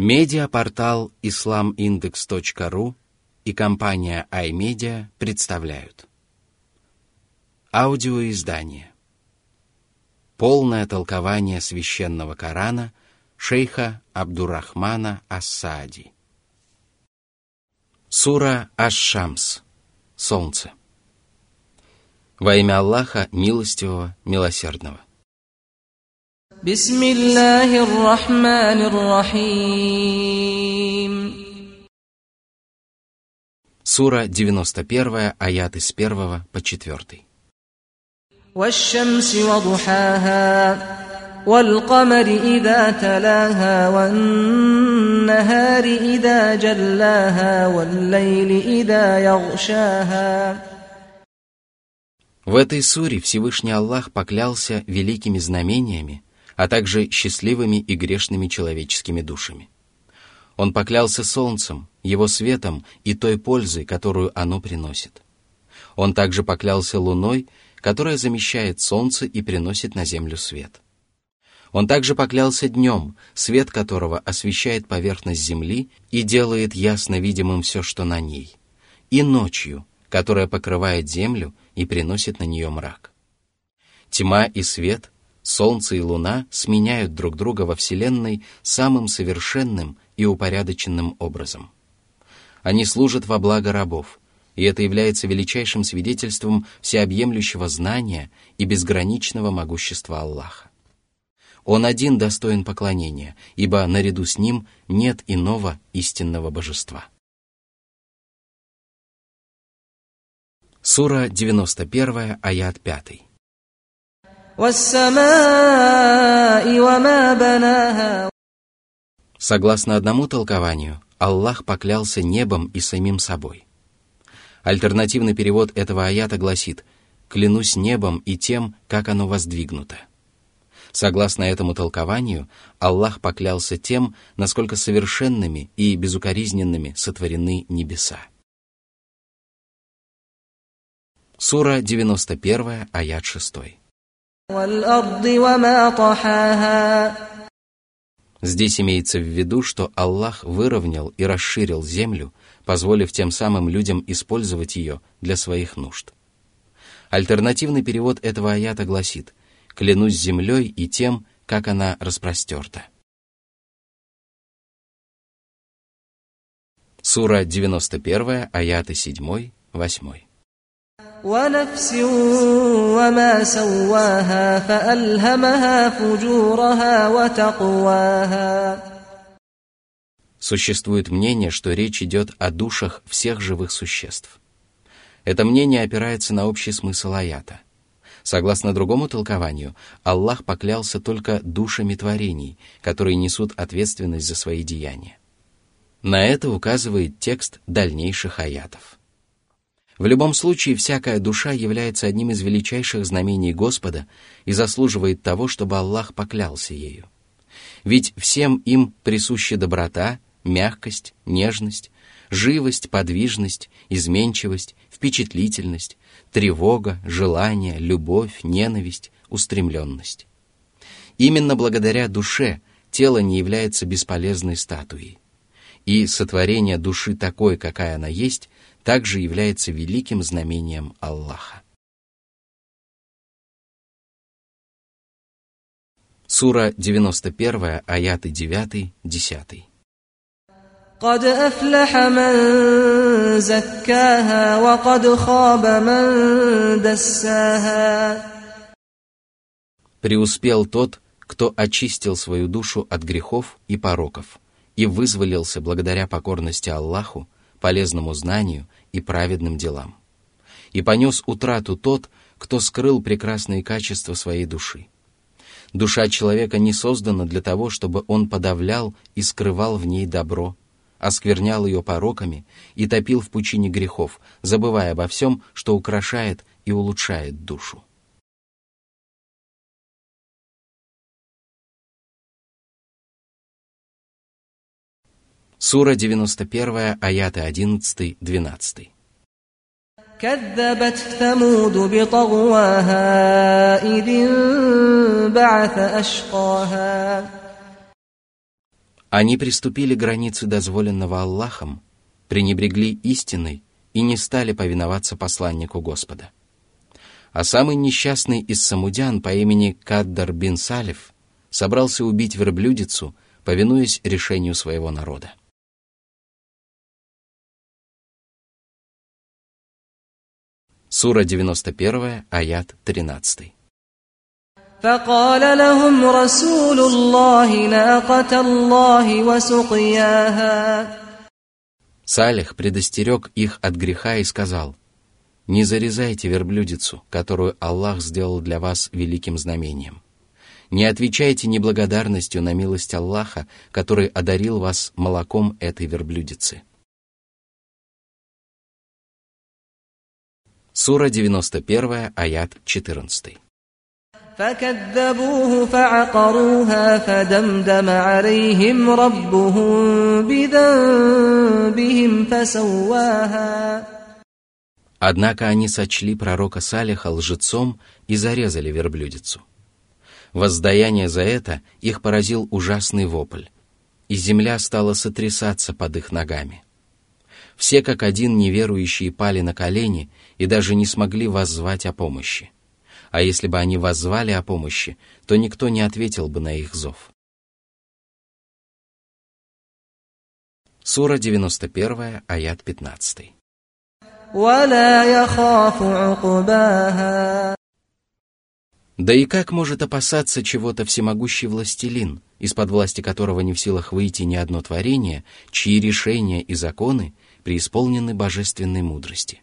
Медиапортал islamindex.ru и компания iMedia представляют. Аудиоиздание. Полное толкование священного Корана шейха Абдурахмана Ассади. Сура Аш-Шамс. Солнце. Во имя Аллаха, милостивого, милосердного. بسم الله الرحمن الرحيم Сура 91, аяты с 1 по 4. والشمس وضحاها والقمر إذا تلاها والنهار إذا جلاها والليل إذا يغشاها В этой суре Всевышний Аллах поклялся великими знамениями, а также счастливыми и грешными человеческими душами. Он поклялся солнцем, его светом и той пользой, которую оно приносит. Он также поклялся луной, которая замещает солнце и приносит на землю свет. Он также поклялся днем, свет которого освещает поверхность земли и делает ясно видимым все, что на ней, и ночью, которая покрывает землю и приносит на нее мрак. Тьма и свет Солнце и Луна сменяют друг друга во Вселенной самым совершенным и упорядоченным образом. Они служат во благо рабов, и это является величайшим свидетельством всеобъемлющего знания и безграничного могущества Аллаха. Он один достоин поклонения, ибо наряду с ним нет иного истинного божества. Сура 91, аят 5. Согласно одному толкованию, Аллах поклялся небом и самим собой. Альтернативный перевод этого аята гласит «Клянусь небом и тем, как оно воздвигнуто». Согласно этому толкованию, Аллах поклялся тем, насколько совершенными и безукоризненными сотворены небеса. Сура 91, аят 6. Здесь имеется в виду, что Аллах выровнял и расширил землю, позволив тем самым людям использовать ее для своих нужд. Альтернативный перевод этого аята гласит «Клянусь землей и тем, как она распростерта». Сура 91, аяты 7, 8. ونفس وما سواها فألهمها فجورها وتقواها Существует мнение, что речь идет о душах всех живых существ. Это мнение опирается на общий смысл аята. Согласно другому толкованию, Аллах поклялся только душами творений, которые несут ответственность за свои деяния. На это указывает текст дальнейших аятов. В любом случае, всякая душа является одним из величайших знамений Господа и заслуживает того, чтобы Аллах поклялся ею. Ведь всем им присуща доброта, мягкость, нежность, живость, подвижность, изменчивость, впечатлительность, тревога, желание, любовь, ненависть, устремленность. Именно благодаря душе тело не является бесполезной статуей. И сотворение души такой, какая она есть, также является великим знамением Аллаха. Сура 91, аяты 9, 10. قد أفلح من زكاها وقد خاب من دساها Преуспел тот, кто очистил свою душу от грехов и пороков и вызволился благодаря покорности Аллаху, полезному знанию и праведным делам. И понес утрату тот, кто скрыл прекрасные качества своей души. Душа человека не создана для того, чтобы он подавлял и скрывал в ней добро, осквернял ее пороками и топил в пучине грехов, забывая обо всем, что украшает и улучшает душу. Сура 91, аяты 11-12. كذبت ثمود بطغواها إذ انبعث أشقاها Они приступили границы дозволенного Аллахом, пренебрегли истиной и не стали повиноваться посланнику Господа. А самый несчастный из самудян по имени Каддар бин Салиф собрался убить верблюдицу, повинуясь решению своего народа. Сура 91, аят 13. فقال لهم رسول الله ناقة الله وسقياها Салих предостерег их от греха и сказал, «Не зарезайте верблюдицу, которую Аллах сделал для вас великим знамением. Не отвечайте неблагодарностью на милость Аллаха, который одарил вас молоком этой верблюдицы». Сура 91, аят 14. فكذبوه فعقروها فدمدم عليهم ربهم بذنبهم فسواها Однако они сочли пророка Салиха лжецом и зарезали верблюдицу. Воздаяние за это их поразил ужасный вопль, и земля стала сотрясаться под их ногами. все как один неверующие пали на колени и даже не смогли воззвать о помощи а если бы они воззвали о помощи, то никто не ответил бы на их зов. Сура 91, аят 15. Да и как может опасаться чего-то всемогущий властелин, из-под власти которого не в силах выйти ни одно творение, чьи решения и законы преисполнены божественной мудрости?